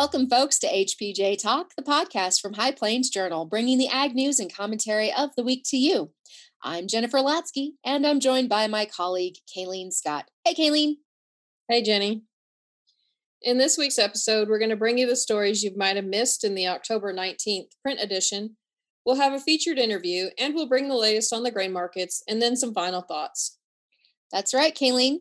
welcome, folks, to HPJ Talk, the podcast from High Plains Journal, bringing the ag news and commentary of the week to you. I'm Jennifer Latzke, and I'm joined by my colleague, Kylene Scott. Hey, Kylene. Hey, Jenny. In this week's episode, we're going to bring you the stories you might have missed in the October 19th print edition. We'll have a featured interview, and we'll bring the latest on the grain markets and then some final thoughts. That's right, Kylene.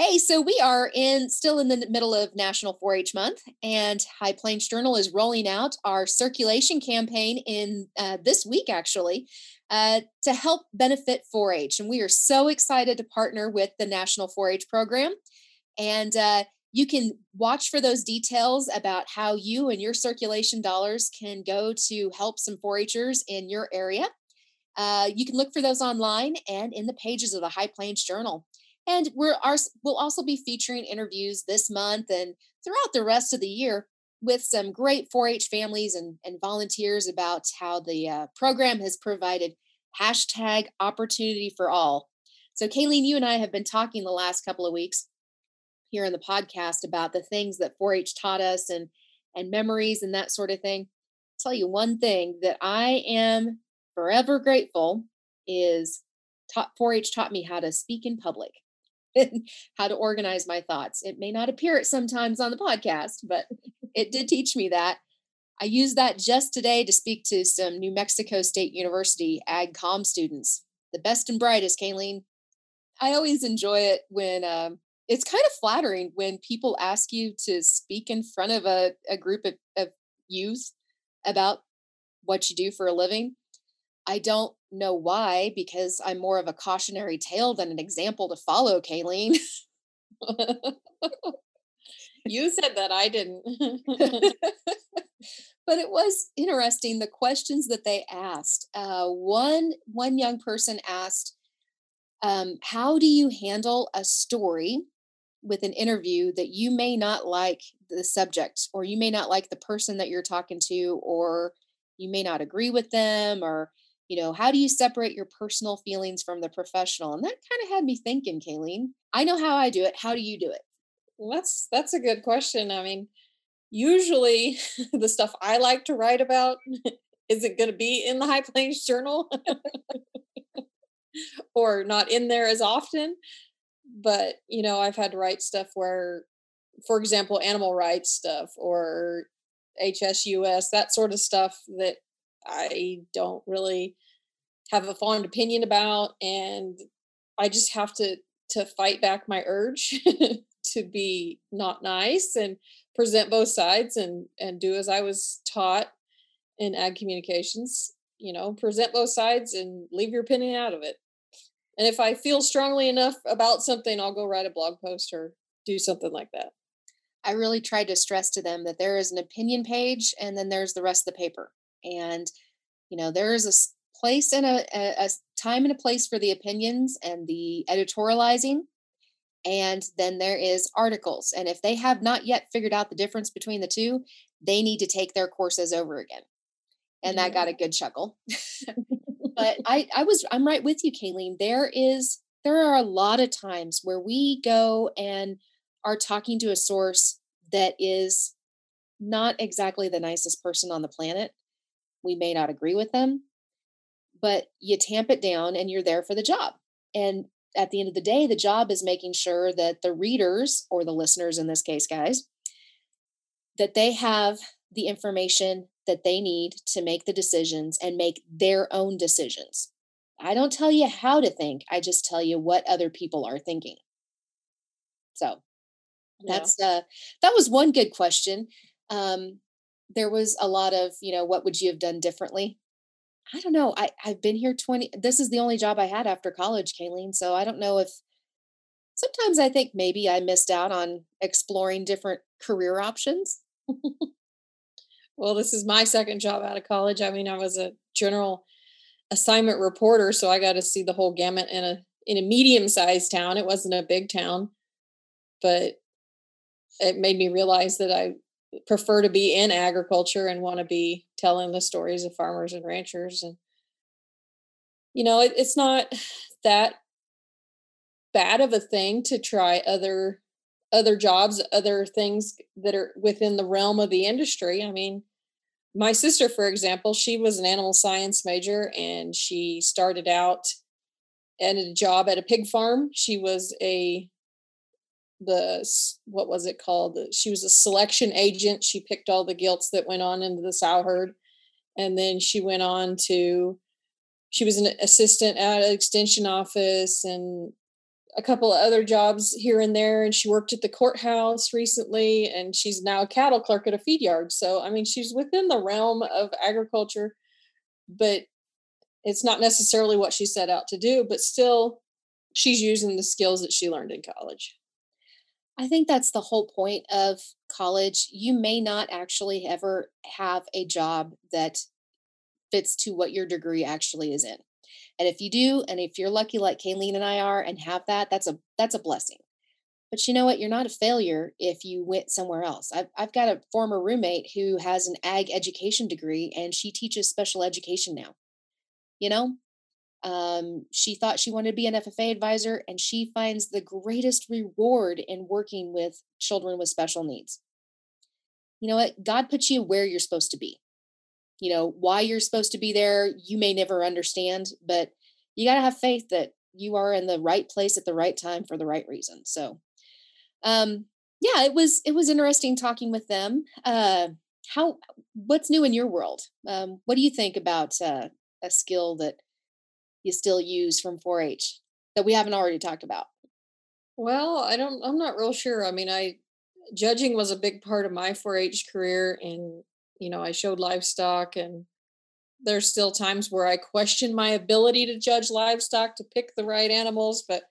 Hey, so we are in still in the middle of National 4-H Month, and High Plains Journal is rolling out our circulation campaign in uh, this week, actually, uh, to help benefit 4-H. And we are so excited to partner with the National 4-H program. And uh, you can watch for those details about how you and your circulation dollars can go to help some 4-Hers in your area. Uh, you can look for those online and in the pages of the High Plains Journal. And we're our, we'll also be featuring interviews this month and throughout the rest of the year with some great 4-H families and, and volunteers about how the uh, program has provided hashtag opportunity for all. So, Kylene, you and I have been talking the last couple of weeks here in the podcast about the things that 4-H taught us and and memories and that sort of thing. I'll tell you one thing that I am forever grateful is taught 4-H taught me how to speak in public how to organize my thoughts. It may not appear sometimes on the podcast, but it did teach me that. I used that just today to speak to some New Mexico State University Ag Com students, the best and brightest, Kylene. I always enjoy it when um, it's kind of flattering when people ask you to speak in front of a, a group of, of youth about what you do for a living. I don't know why, because I'm more of a cautionary tale than an example to follow, Kylene. You said that I didn't. but it was interesting the questions that they asked. Uh, one one young person asked, um, "How do you handle a story with an interview that you may not like the subject, or you may not like the person that you're talking to, or you may not agree with them, or you know, how do you separate your personal feelings from the professional?" And that kind of had me thinking, Kylene. I know how I do it. How do you do it? Well, that's that's a good question. I mean, usually the stuff I like to write about isn't going to be in the High Plains Journal or not in there as often. But, you know, I've had to write stuff where, for example, animal rights stuff or HSUS, that sort of stuff that I don't really have a fond opinion about. And I just have to to fight back my urge to be not nice and present both sides and and do as I was taught in ag communications. You know, present both sides and leave your opinion out of it. And if I feel strongly enough about something, I'll go write a blog post or do something like that. I really tried to stress to them that there is an opinion page and then there's the rest of the paper. And, you know, there is a place and a, a, a time and a place for the opinions and the editorializing and then there is articles and if they have not yet figured out the difference between the two they need to take their courses over again and that got a good chuckle. But i i was i'm right with you kylene there is there are a lot of times where we go and are talking to a source that is not exactly the nicest person on the planet we may not agree with them but you tamp it down and you're there for the job and at the end of the day, the job is making sure that the readers or the listeners in this case, guys, that they have the information that they need to make the decisions and make their own decisions. I don't tell you how to think, I just tell you what other people are thinking. So that's yeah. uh that was one good question. Um there was a lot of, you know, what would you have done differently? I don't know. I, I've been here 20. This is the only job I had after college, Kylene. So I don't know if sometimes I think maybe I missed out on exploring different career options. well, this is my second job out of college. I mean, I was a general assignment reporter, so I got to see the whole gamut in a in a medium sized town. It wasn't a big town, but it made me realize that I prefer to be in agriculture and want to be telling the stories of farmers and ranchers and you know it, it's not that bad of a thing to try other other jobs other things that are within the realm of the industry. I mean my sister for example she was an animal science major and she started out at a job at a pig farm. She was a the what was it called? She was a selection agent. She picked all the gilts that went on into the sow herd. And then she went on to she was an assistant at an extension office and a couple of other jobs here and there. And she worked at the courthouse recently and she's now a cattle clerk at a feed yard. So i mean she's within the realm of agriculture but it's not necessarily what she set out to do but still she's using the skills that she learned in college I think that's the whole point of college. You may not actually ever have a job that fits to what your degree actually is in. And if you do, and if you're lucky like Kayleen and I are and have that, that's a that's a blessing. But you know what? You're not a failure if you went somewhere else. I've, I've got a former roommate who has an ag education degree and she teaches special education now. You know, um, she thought she wanted to be an FFA advisor, and she finds the greatest reward in working with children with special needs. You know what? God puts you where you're supposed to be. You know, why you're supposed to be there, you may never understand, but you got to have faith that you are in the right place at the right time for the right reason. So, um, yeah, it was it was interesting talking with them. Uh, how what's new in your world? Um, what do you think about uh, a skill that you still use from 4-H that we haven't already talked about? Well, I don't I'm not real sure. I mean, I judging was a big part of my 4-H career and you know, I showed livestock and there's still times where I question my ability to judge livestock to pick the right animals, but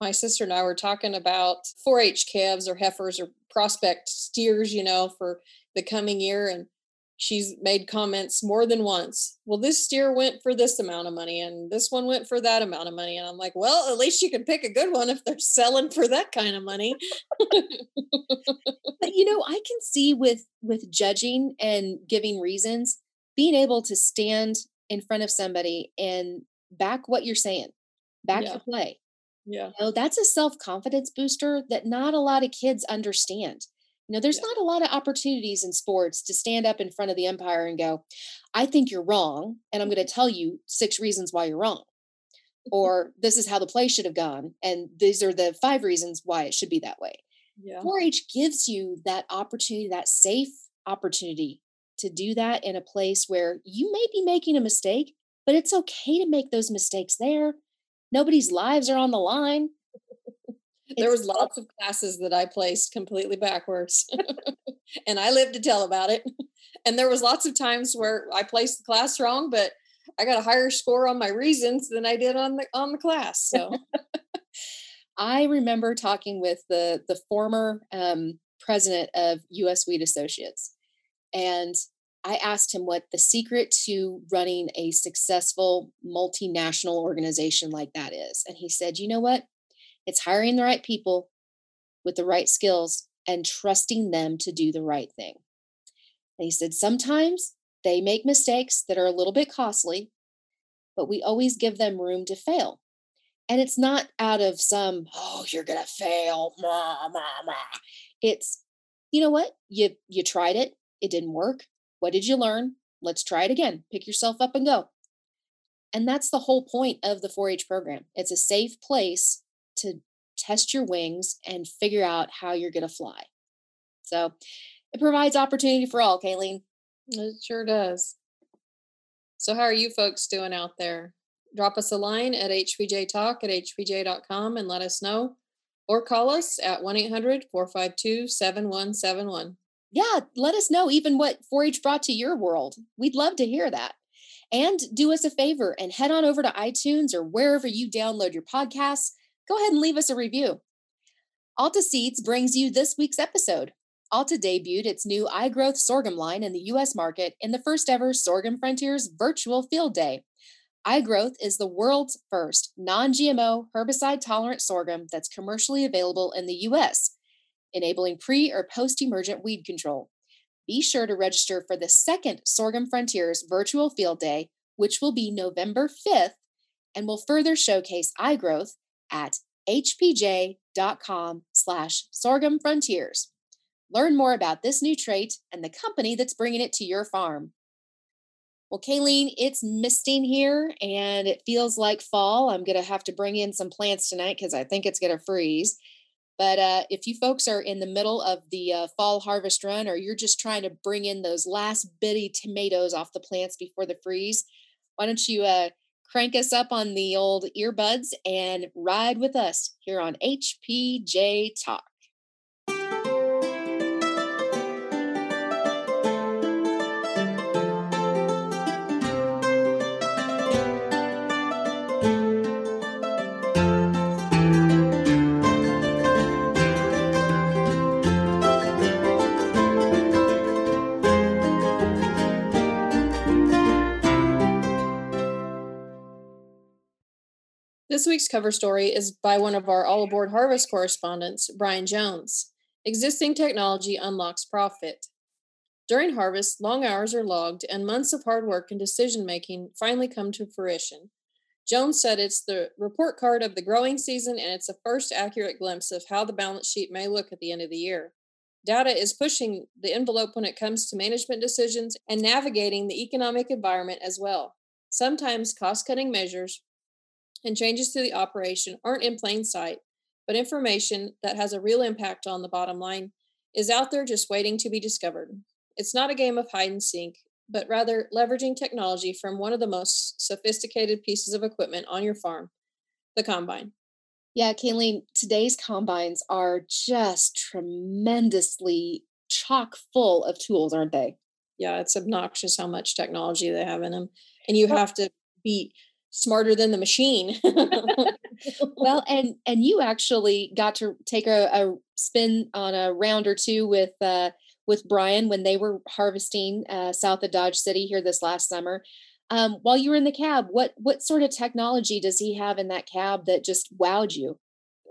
my sister and I were talking about 4-H calves or heifers or prospect steers, you know, for the coming year and she's made comments more than once. Well, this steer went for this amount of money and this one went for that amount of money. And I'm like, well, at least you can pick a good one if they're selling for that kind of money. but you know, I can see with with judging and giving reasons, being able to stand in front of somebody and back what you're saying, back yeah. the play. Yeah. You know, that's a self-confidence booster that not a lot of kids understand. You know, there's yeah. not a lot of opportunities in sports to stand up in front of the umpire and go, I think you're wrong. And I'm going to tell you six reasons why you're wrong. or this is how the play should have gone. And these are the five reasons why it should be that way. Yeah. 4 H gives you that opportunity, that safe opportunity to do that in a place where you may be making a mistake, but it's okay to make those mistakes there. Nobody's lives are on the line there was lots of classes that I placed completely backwards. and I lived to tell about it. And there was lots of times where I placed the class wrong, but I got a higher score on my reasons than I did on the on the class. So I remember talking with the the former um, president of US Wheat Associates, and I asked him what the secret to running a successful multinational organization like that is. And he said, You know what? It's hiring the right people with the right skills and trusting them to do the right thing. And he said, sometimes they make mistakes that are a little bit costly, but we always give them room to fail. And it's not out of some, oh, you're to fail. It's, you know what? You, you tried it. It didn't work. What did you learn? Let's try it again. Pick yourself up and go. And that's the whole point of the 4 H program. It's a safe place to test your wings and figure out how you're going to fly. So it provides opportunity for all, Kylene. It sure does. So, how are you folks doing out there? Drop us a line at hpjtalk at hpj.com and let us know, or call us at 1 800 452 7171. Yeah, let us know even what 4 H brought to your world. We'd love to hear that. And do us a favor and head on over to iTunes or wherever you download your podcasts. Go ahead and leave us a review. Alta Seeds brings you this week's episode. Alta debuted its new iGrowth sorghum line in the US market in the first ever Sorghum Frontiers virtual field day. iGrowth is the world's first non GMO herbicide tolerant sorghum that's commercially available in the US, enabling pre or post emergent weed control. Be sure to register for the second Sorghum Frontiers virtual field day, which will be November 5th and will further showcase iGrowth at hpj.com slash sorghum frontiers. Learn more about this new trait and the company that's bringing it to your farm. Well, Kylene, it's misting here and it feels like fall. I'm going to have to bring in some plants tonight because I think it's going to freeze. But uh, if you folks are in the middle of the uh, fall harvest run or you're just trying to bring in those last bitty tomatoes off the plants before the freeze, why don't you uh, crank us up on the old earbuds and ride with us here on HPJ Talk? This week's cover story is by one of our All Aboard Harvest correspondents, Brian Jones. Existing technology unlocks profit. During harvest, long hours are logged, and months of hard work and decision making finally come to fruition. Jones said it's the report card of the growing season and it's a first accurate glimpse of how the balance sheet may look at the end of the year. Data is pushing the envelope when it comes to management decisions and navigating the economic environment as well. Sometimes cost cutting measures and changes to the operation aren't in plain sight, but information that has a real impact on the bottom line is out there just waiting to be discovered. It's not a game of hide and seek, but rather leveraging technology from one of the most sophisticated pieces of equipment on your farm, the combine. Yeah, Kylene, today's combines are just tremendously chock full of tools, aren't they? Yeah, it's obnoxious how much technology they have in them. And you have to be smarter than the machine. well, and and you actually got to take a, a spin on a round or two with uh, with Brian when they were harvesting uh, south of Dodge City here this last summer. Um, while you were in the cab, what what sort of technology does he have in that cab that just wowed you?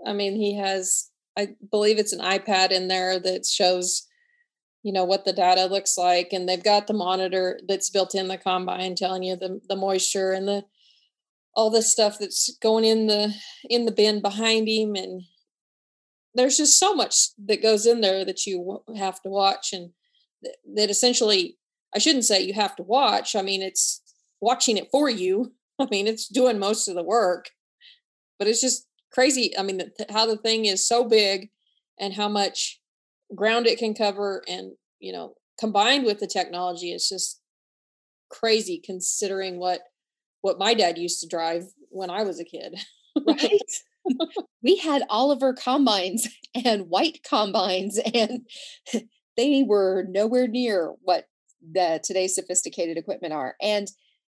I mean, he has, I believe it's an iPad in there that shows, you know, what the data looks like, and they've got the monitor that's built in the combine telling you the the moisture and the all this stuff that's going in the in the bin behind him and there's just so much that goes in there that you have to watch and that essentially i shouldn't say you have to watch i mean it's watching it for you i mean it's doing most of the work but it's just crazy i mean how the thing is so big and how much ground it can cover and you know combined with the technology it's just crazy considering what what my dad used to drive when I was a kid. right. we had Oliver combines and white combines, and they were nowhere near what the today's sophisticated equipment are. And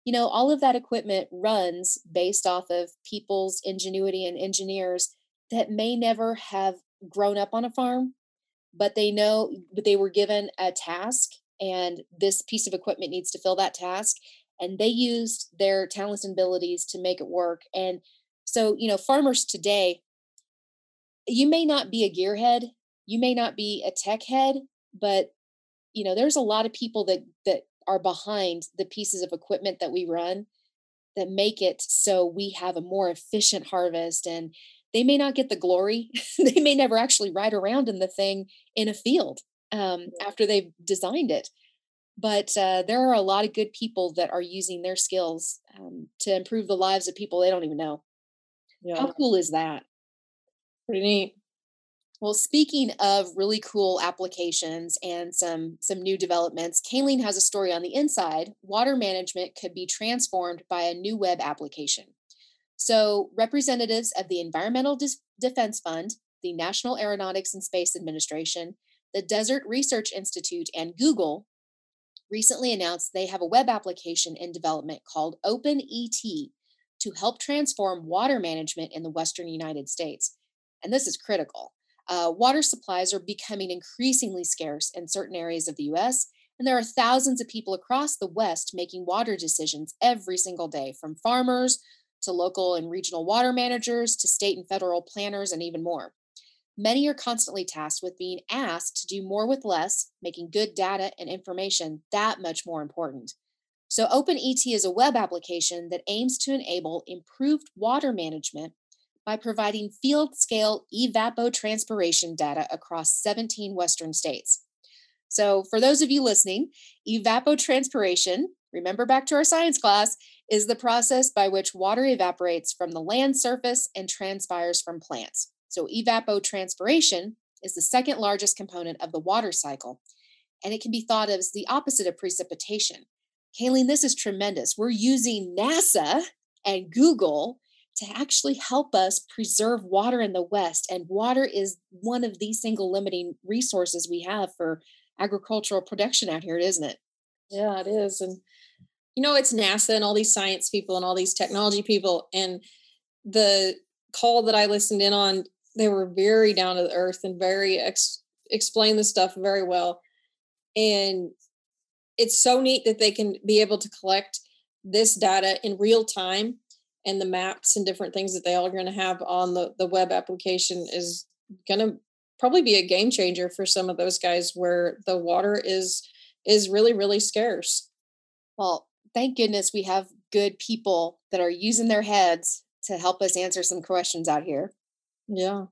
you know, all of that equipment runs based off of people's ingenuity and engineers that may never have grown up on a farm, but they know but they were given a task and this piece of equipment needs to fill that task and they used their talents and abilities to make it work and so you know farmers today you may not be a gearhead you may not be a tech head but you know there's a lot of people that that are behind the pieces of equipment that we run that make it so we have a more efficient harvest and they may not get the glory they may never actually ride around in the thing in a field um, after they've designed it but uh, there are a lot of good people that are using their skills um, to improve the lives of people they don't even know. Yeah. How cool is that? Pretty neat. Well, speaking of really cool applications and some some new developments, Kylene has a story on the inside. Water management could be transformed by a new web application. So, representatives of the Environmental Defense Fund, the National Aeronautics and Space Administration, the Desert Research Institute, and Google recently announced they have a web application in development called OpenET to help transform water management in the Western United States. And this is critical. Uh, water supplies are becoming increasingly scarce in certain areas of the US, and there are thousands of people across the West making water decisions every single day, from farmers to local and regional water managers to state and federal planners, and even more. Many are constantly tasked with being asked to do more with less, making good data and information that much more important. So, OpenET is a web application that aims to enable improved water management by providing field scale evapotranspiration data across 17 Western states. So, for those of you listening, evapotranspiration, remember back to our science class, is the process by which water evaporates from the land surface and transpires from plants. So, evapotranspiration is the second largest component of the water cycle, and it can be thought of as the opposite of precipitation. Kylene, this is tremendous. We're using NASA and Google to actually help us preserve water in the West, and water is one of the single limiting resources we have for agricultural production out here, isn't it? Yeah, it is. And you know, it's NASA and all these science people and all these technology people. And the call that I listened in on they were very down to the earth and very ex- explain the stuff very well. And it's so neat that they can be able to collect this data in real time and the maps and different things that they all are going to have on the, the web application is going to probably be a game changer for some of those guys where the water is is really really scarce. Well thank goodness we have good people that are using their heads to help us answer some questions out here yeah.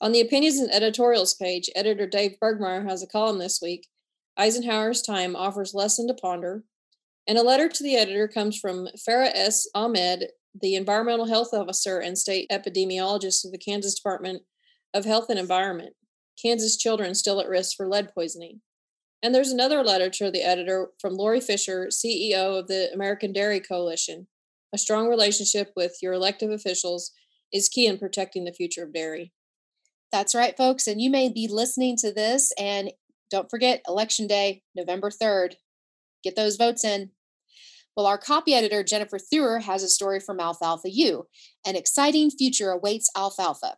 On the opinions and editorials page, editor Dave Bergmeier has a column this week. Eisenhower's Time offers lesson to ponder. And a letter to the editor comes from Farah S. Ahmed, the environmental health officer and state epidemiologist of the Kansas Department of Health and Environment. Kansas children still at risk for lead poisoning. And there's another letter to the editor from Laurie Fischer, CEO of the American Dairy Coalition. A strong relationship with your elective officials is key in protecting the future of dairy. That's right, folks. And you may be listening to this, and don't forget Election Day, November 3rd. Get those votes in. Well, our copy editor, Jennifer Theurer, has a story from Alfalfa U. An exciting future awaits alfalfa.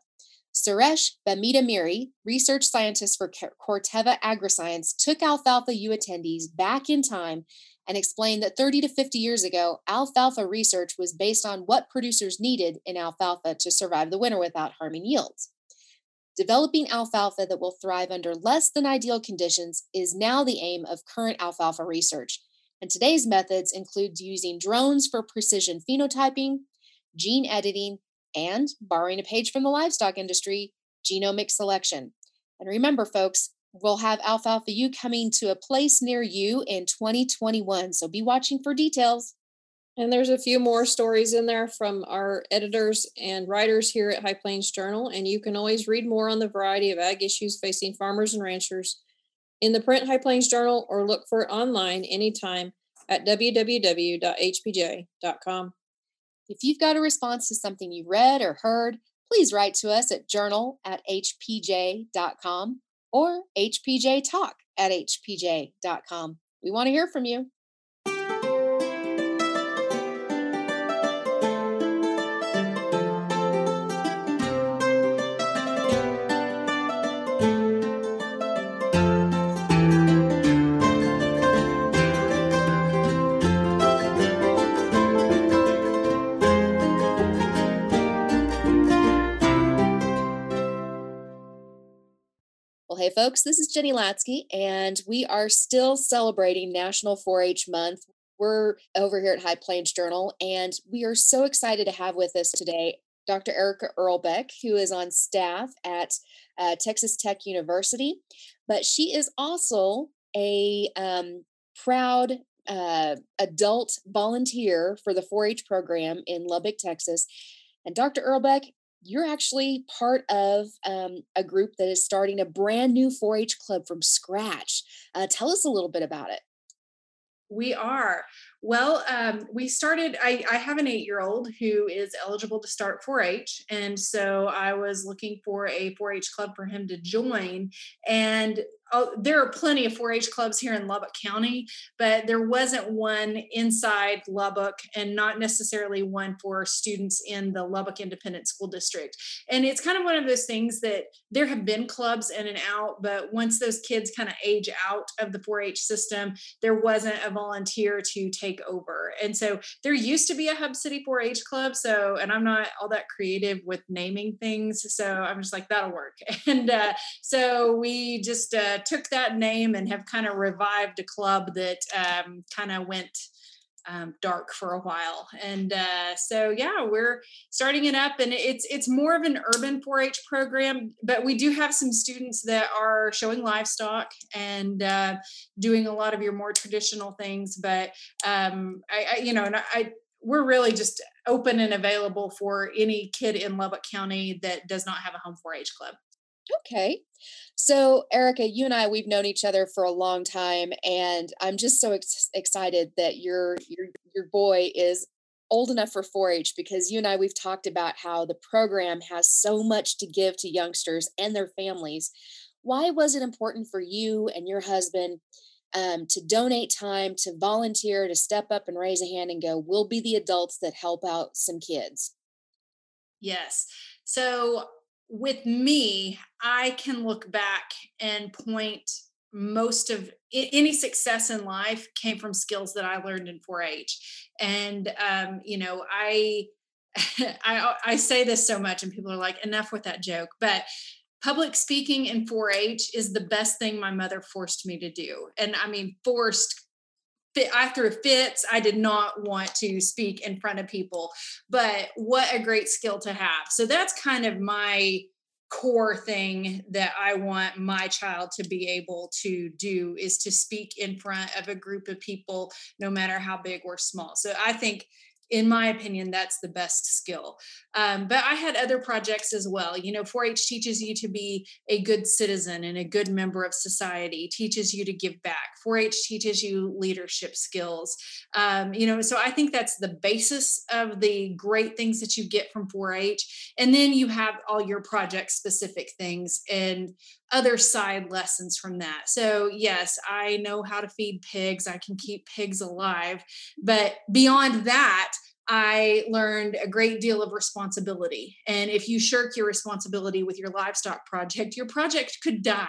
Suresh Bhamidimarri, research scientist for Corteva AgriScience, took Alfalfa U attendees back in time and explained that 30 to 50 years ago, alfalfa research was based on what producers needed in alfalfa to survive the winter without harming yields. Developing alfalfa that will thrive under less than ideal conditions is now the aim of current alfalfa research. And today's methods include using drones for precision phenotyping, gene editing, and, borrowing a page from the livestock industry, genomic selection. And remember, folks, we'll have Alfalfa U coming to a place near you in 2021. So be watching for details. And there's a few more stories in there from our editors and writers here at High Plains Journal. And you can always read more on the variety of ag issues facing farmers and ranchers in the print High Plains Journal or look for it online anytime at www.hpj.com. If you've got a response to something you read or heard, please write to us at journal at hpj.com or hpjtalk at hpj.com. We want to hear from you. Folks, this is Jenny Latzke, and we are still celebrating National 4 H Month. We're over here at High Plains Journal, and we are so excited to have with us today Dr. Erica Irlbeck, who is on staff at uh, Texas Tech University, but she is also a um, proud uh, adult volunteer for the 4 H program in Lubbock, Texas. And Dr. Irlbeck you're actually part of um, a group that is starting a brand new 4 H club from scratch. Uh, tell us a little bit about it. We are. Well, um, we started. I, I have an eight year old who is eligible to start 4 H. And so I was looking for a 4 H club for him to join. And oh, there are plenty of 4-H clubs here in Lubbock County, but there wasn't one inside Lubbock and not necessarily one for students in the Lubbock Independent School District. And it's kind of one of those things that there have been clubs in and out, but once those kids kind of age out of the 4-H system, there wasn't a volunteer to take over. And so there used to be a Hub City 4-H club. So, and I'm not all that creative with naming things, so I'm just like that'll work. And uh, so we just uh, took that name and have kind of revived a club that um, kind of went um, dark for a while. And uh, so, yeah, we're starting it up, and it's it's more of an urban 4-H program, but we do have some students that are showing livestock and uh, doing a lot of your more traditional things. But um, I, I, you know, and I we're really just open and available for any kid in Lubbock County that does not have a home 4-H club. Okay. So, Erica, you and I, we've known each other for a long time, and I'm just so ex- excited that your your your boy is old enough for 4-H because you and I we've talked about how the program has so much to give to youngsters and their families. Why was it important for you and your husband um, to donate time, to volunteer, to step up and raise a hand and go, "We'll be the adults that help out some kids"? Yes. So with me, I can look back and point most of any success in life came from skills that I learned in 4-H. And um, you know, I I I say this so much and people are like enough with that joke, but public speaking in 4-H is the best thing my mother forced me to do. And I mean forced I threw fits. I did not want to speak in front of people, but what a great skill to have. So that's kind of my core thing that I want my child to be able to do is to speak in front of a group of people, no matter how big or small. So I think in my opinion, that's the best skill. Um, but I had other projects as well. You know, 4 H teaches you to be a good citizen and a good member of society, teaches you to give back. 4 H teaches you leadership skills. Um, you know, so I think that's the basis of the great things that you get from 4 H. And then you have all your project specific things. And other side lessons from that. So, yes, I know how to feed pigs, I can keep pigs alive. But beyond that, I learned a great deal of responsibility. And if you shirk your responsibility with your livestock project, your project could die.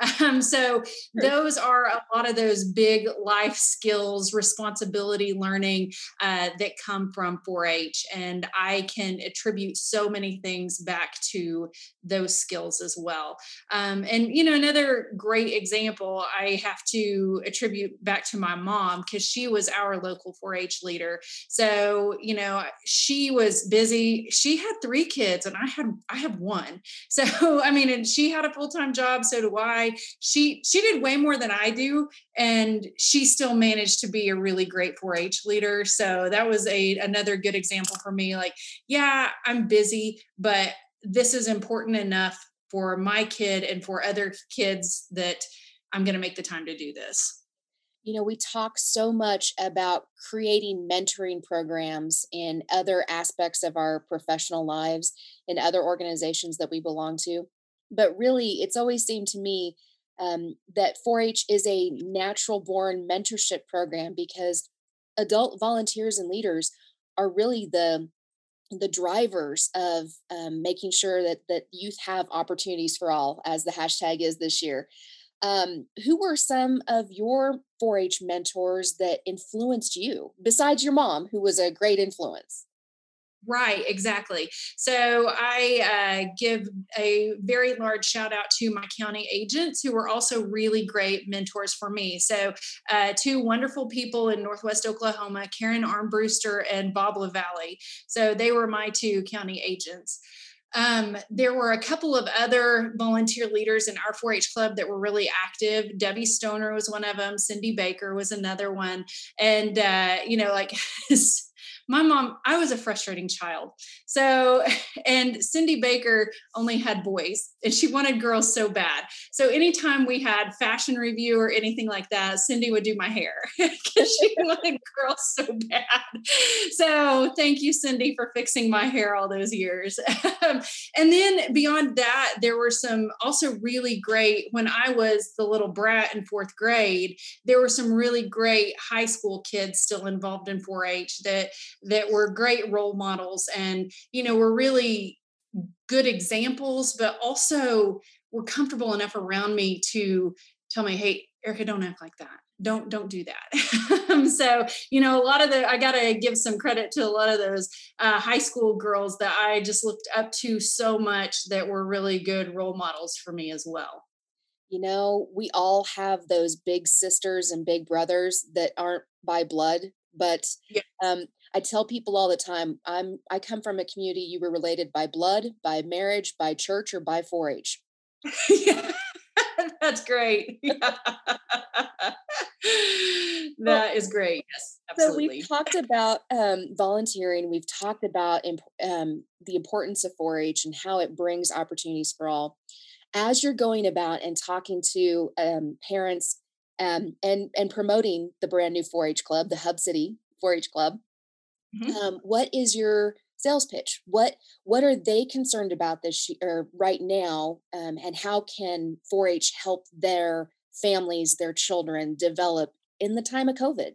Um, so, those are a lot of those big life skills, responsibility learning uh, that come from 4 H. And I can attribute so many things back to those skills as well. Um, and, you know, another great example I have to attribute back to my mom because she was our local 4 H leader. So, you know she was busy she had three kids and i had i have one. So i mean and she had a full-time job so do i. She she did way more than i do and she still managed to be a really great 4-h leader. So that was a another good example for me like yeah i'm busy but this is important enough for my kid and for other kids that i'm going to make the time to do this you know, we talk so much about creating mentoring programs in other aspects of our professional lives in other organizations that we belong to. But really, it's always seemed to me um, that 4 H is a natural born mentorship program because adult volunteers and leaders are really the the drivers of um, making sure that that youth have opportunities for all as the hashtag is this year um, who were some of your 4 H mentors that influenced you besides your mom, who was a great influence? Right, exactly. So I uh, give a very large shout out to my county agents who were also really great mentors for me. So, uh, two wonderful people in Northwest Oklahoma, Karen Armbruster and Bob LaValle. So, they were my two county agents. Um, there were a couple of other volunteer leaders in our 4 H club that were really active. Debbie Stoner was one of them, Cindy Baker was another one. And, uh, you know, like, my mom, I was a frustrating child. So, and Cindy Baker only had boys and she wanted girls so bad. So, anytime we had fashion review or anything like that, Cindy would do my hair because she wanted girls so bad. So, thank you, Cindy, for fixing my hair all those years. Um, and then beyond that, there were some also really great, when I was the little brat in fourth grade, there were some really great high school kids still involved in 4-H that that were great role models and you know were really good examples but also were comfortable enough around me to tell me hey erica don't act like that. Don't don't do that. So you know a lot of the i gotta give some credit to a lot of those uh, high school girls that i just looked up to so much that were really good role models for me as well. You know we all have those big sisters and big brothers that aren't by blood but yeah. um, I tell people all the time, I'm I come from a community you were related by blood, by marriage, by church, or by 4-H. yeah. That's great. that is great. Yes, absolutely. So we've talked about um, volunteering. We've talked about imp- um, the importance of 4-H and how it brings opportunities for all. As you're going about and talking to um, parents um, and and promoting the brand new 4-H club, the Hub City 4-H club, Mm-hmm. Um, what is your sales pitch? What what are they concerned about this or right now, um, and how can 4-H help their families, their children develop in the time of COVID?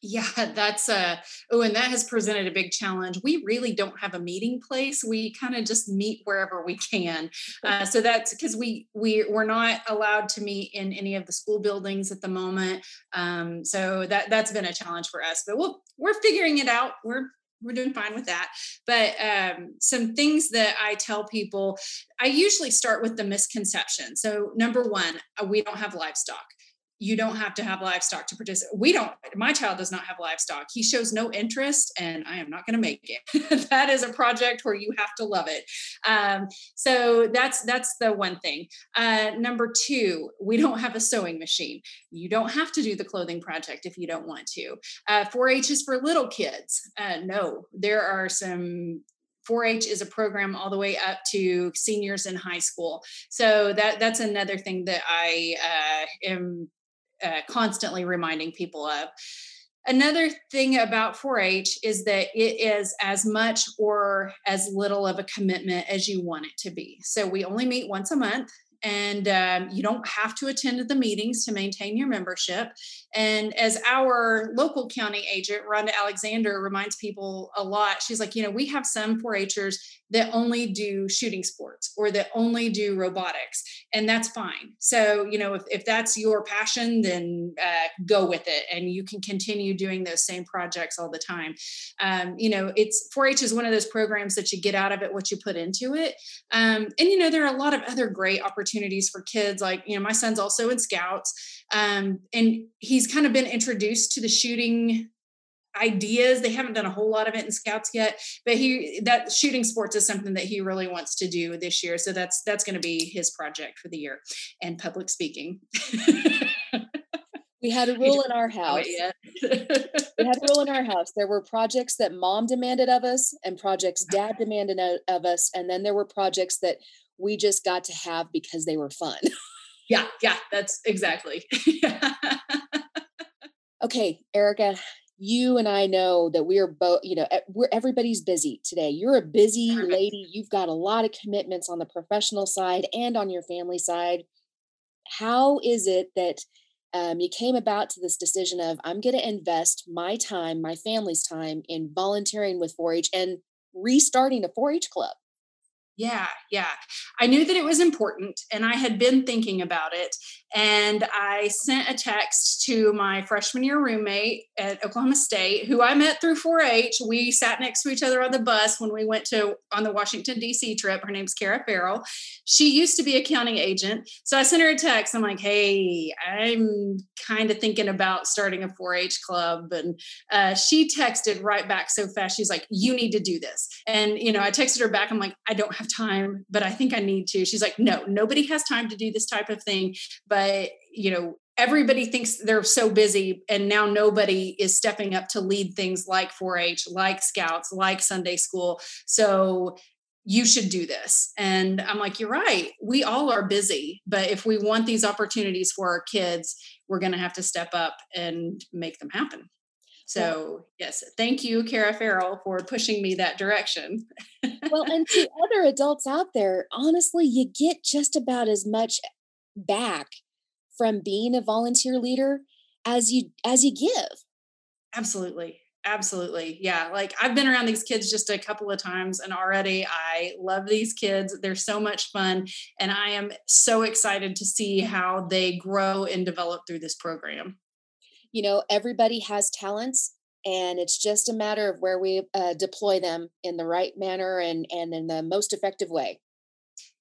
Yeah, that's uh oh, and that has presented a big challenge. We really don't have a meeting place. We kind of just meet wherever we can. Uh, so that's because we we we're not allowed to meet in any of the school buildings at the moment. Um, so that that's been a challenge for us. But we'll we're figuring it out. We're we're doing fine with that. But um, some things that I tell people, I usually start with the misconception. So number one, uh, we don't have livestock you don't have to have livestock to participate. We don't, my child does not have livestock. He shows no interest, and I am not going to make it. that is a project where you have to love it. Um, so that's that's the one thing. Uh, number two, we don't have a sewing machine. You don't have to do the clothing project if you don't want to. Uh, 4-H is for little kids. Uh, no, there are some 4-H is a program all the way up to seniors in high school. So that that's another thing that I uh, am uh, constantly reminding people of. Another thing about 4 H is that it is as much or as little of a commitment as you want it to be. So we only meet once a month and um, you don't have to attend the meetings to maintain your membership. And as our local county agent, Rhonda Alexander, reminds people a lot, she's like, you know, we have some 4 Hers that only do shooting sports or that only do robotics and that's fine. So you know if, if that's your passion then uh, go with it and you can continue doing those same projects all the time. Um, you know it's 4-h is one of those programs that you get out of it what you put into it. Um, and you know there are a lot of other great opportunities for kids like you know my son's also in scouts um, and he's kind of been introduced to the shooting ideas. They haven't done a whole lot of it in scouts yet, but he that shooting sports is something that he really wants to do this year. So that's that's going to be his project for the year and public speaking. we had a rule in our house. we had a rule in our house. There were projects that mom demanded of us and projects dad demanded of us. And then there were projects that we just got to have because they were fun. yeah, yeah, that's exactly. okay, Erica, you and I know that we are both, you know, we're everybody's busy today. You're a busy lady. You've got a lot of commitments on the professional side and on your family side. How is it that um, you came about to this decision of I'm going to invest my time, my family's time in volunteering with 4-H and restarting a 4-H club? Yeah, yeah. I knew that it was important and I had been thinking about it. And I sent a text to my freshman year roommate at Oklahoma State, who I met through 4 H. We sat next to each other on the bus when we went to on the Washington, D.C. trip. Her name's Kara Farrell. She used to be a county agent. So I sent her a text. I'm like, hey, I'm kind of thinking about starting a 4 H club. And uh, she texted right back so fast. She's like, you need to do this. And, you know, I texted her back. I'm like, I don't have time, but I think I need to. She's like, no, nobody has time to do this type of thing. But, you know, everybody thinks they're so busy and now nobody is stepping up to lead things like 4-h like scouts like sunday school so you should do this and i'm like you're right we all are busy but if we want these opportunities for our kids we're going to have to step up and make them happen so yes thank you kara farrell for pushing me that direction. Well and to other adults out there honestly you get just about as much back from being a volunteer leader as you as you give. Absolutely absolutely yeah like i've been around these kids just a couple of times and already i love these kids they're so much fun and i am so excited to see how they grow and develop through this program you know everybody has talents and it's just a matter of where we uh, deploy them in the right manner and and in the most effective way.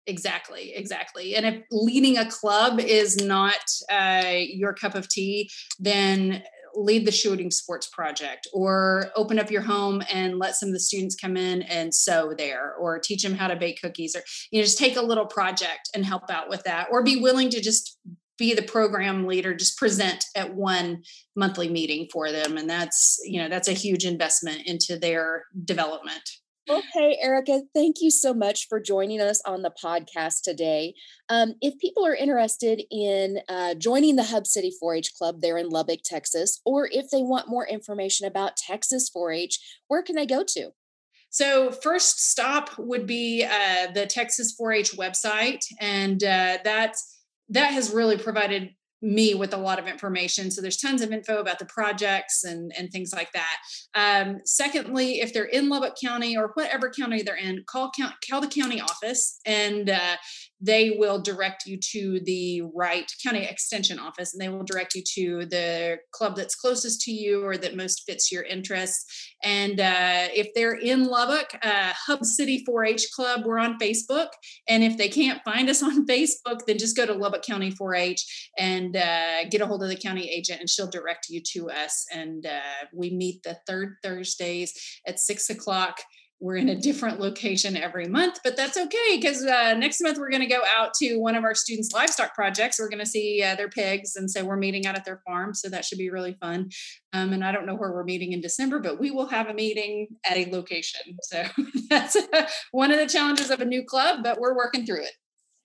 Exactly exactly and if leading a club is not uh, your cup of tea then lead the shooting sports project or open up your home and let some of the students come in and sew there or teach them how to bake cookies or you know just take a little project and help out with that or be willing to just be the program leader just present at one monthly meeting for them and that's you know that's a huge investment into their development Okay, Erica, thank you so much for joining us on the podcast today. Um, if people are interested in uh, joining the Hub City 4 H Club there in Lubbock, Texas, or if they want more information about Texas 4 H, where can they go to? So, first stop would be uh, the Texas 4 H website, and uh, that's that has really provided me with a lot of information. So there's tons of info about the projects and, and things like that. Um, secondly, if they're in Lubbock County or whatever county they're in, call, count, call the county office and uh, they will direct you to the right county extension office and they will direct you to the club that's closest to you or that most fits your interests. And uh, if they're in lubbock uh, hub city 4-h club we're on facebook. And if they can't find us on facebook then just go to lubbock county 4-h and uh, get a hold of the county agent and she'll direct you to us. And uh, we meet the third thursdays at six o'clock we're in a different location every month, but that's okay because uh, next month we're going to go out to one of our students' livestock projects. We're going to see uh, their pigs, and so we're meeting out at their farm. So that should be really fun. Um, and I don't know where we're meeting in December, but we will have a meeting at a location. So that's one of the challenges of a new club, but we're working through it.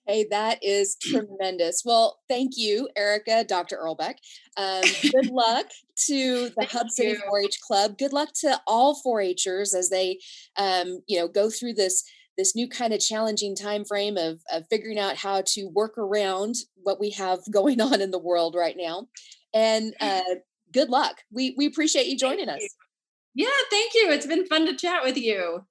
Hey, that is tremendous. Well, thank you, Erica, Dr. Irlbeck. Um, good luck to the Hub City 4-H Club. Good luck to all 4-Hers as they, um, you know, go through this this new kind of challenging time frame of, of figuring out how to work around what we have going on in the world right now. And uh, good luck. We we appreciate you joining us. Yeah, thank you. It's been fun to chat with you.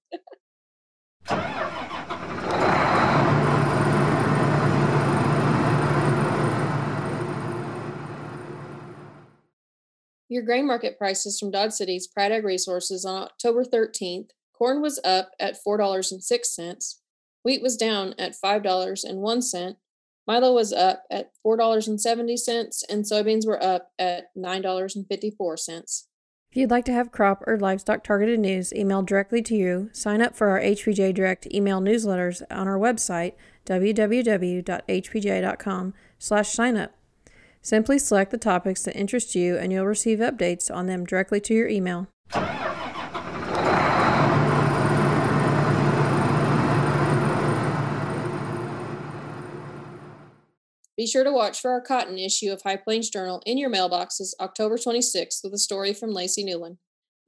Your grain market prices from Dodge City's Pride Ag Resources on October 13th. Corn was up at $4.06. Wheat was down at $5.01. Milo was up at $4.70 and soybeans were up at $9.54. If you'd like to have crop or livestock targeted news emailed directly to you, sign up for our HPJ Direct email newsletters on our website www.hpj.com/signup. Simply select the topics that interest you and you'll receive updates on them directly to your email. Be sure to watch for our cotton issue of High Plains Journal in your mailboxes October 26th with a story from Lacey Newlin.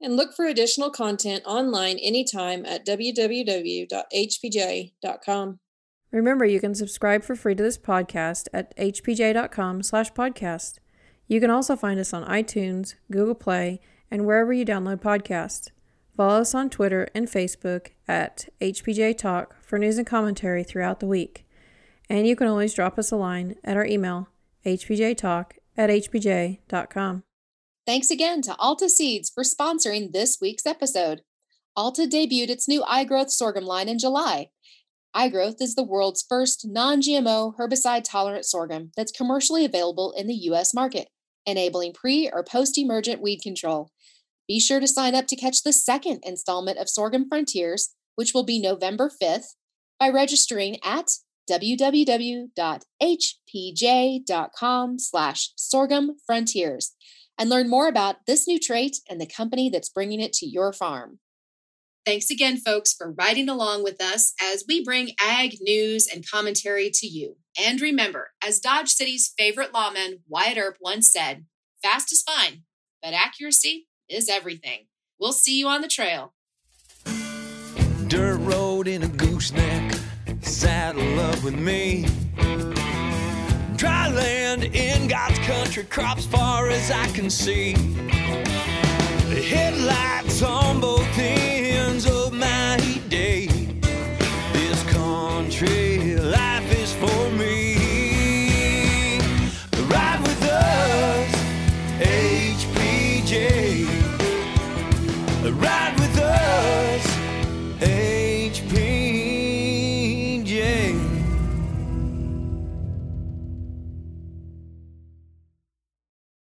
And look for additional content online anytime at www.hpj.com. Remember, you can subscribe for free to this podcast at hpj.com slash podcast. You can also find us on iTunes, Google Play, and wherever you download podcasts. Follow us on Twitter and Facebook at HPJ Talk for news and commentary throughout the week. And you can always drop us a line at our email, hpjtalk at hpj.com. Thanks again to Alta Seeds for sponsoring this week's episode. Alta debuted its new iGrowth sorghum line in July. iGrowth is the world's first non GMO herbicide tolerant sorghum that's commercially available in the U.S. market, enabling pre or post emergent weed control. Be sure to sign up to catch the second installment of Sorghum Frontiers, which will be November 5th, by registering at www.hpj.com slash sorghum frontiers and learn more about this new trait and the company that's bringing it to your farm. Thanks again, folks, for riding along with us as we bring ag news and commentary to you. And remember, as Dodge City's favorite lawman, Wyatt Earp, once said, fast is fine, but accuracy is everything. We'll see you on the trail. Dirt road in a gooseneck, saddle up with me. Dry land in God's country, crops far as I can see. Headlights on both ends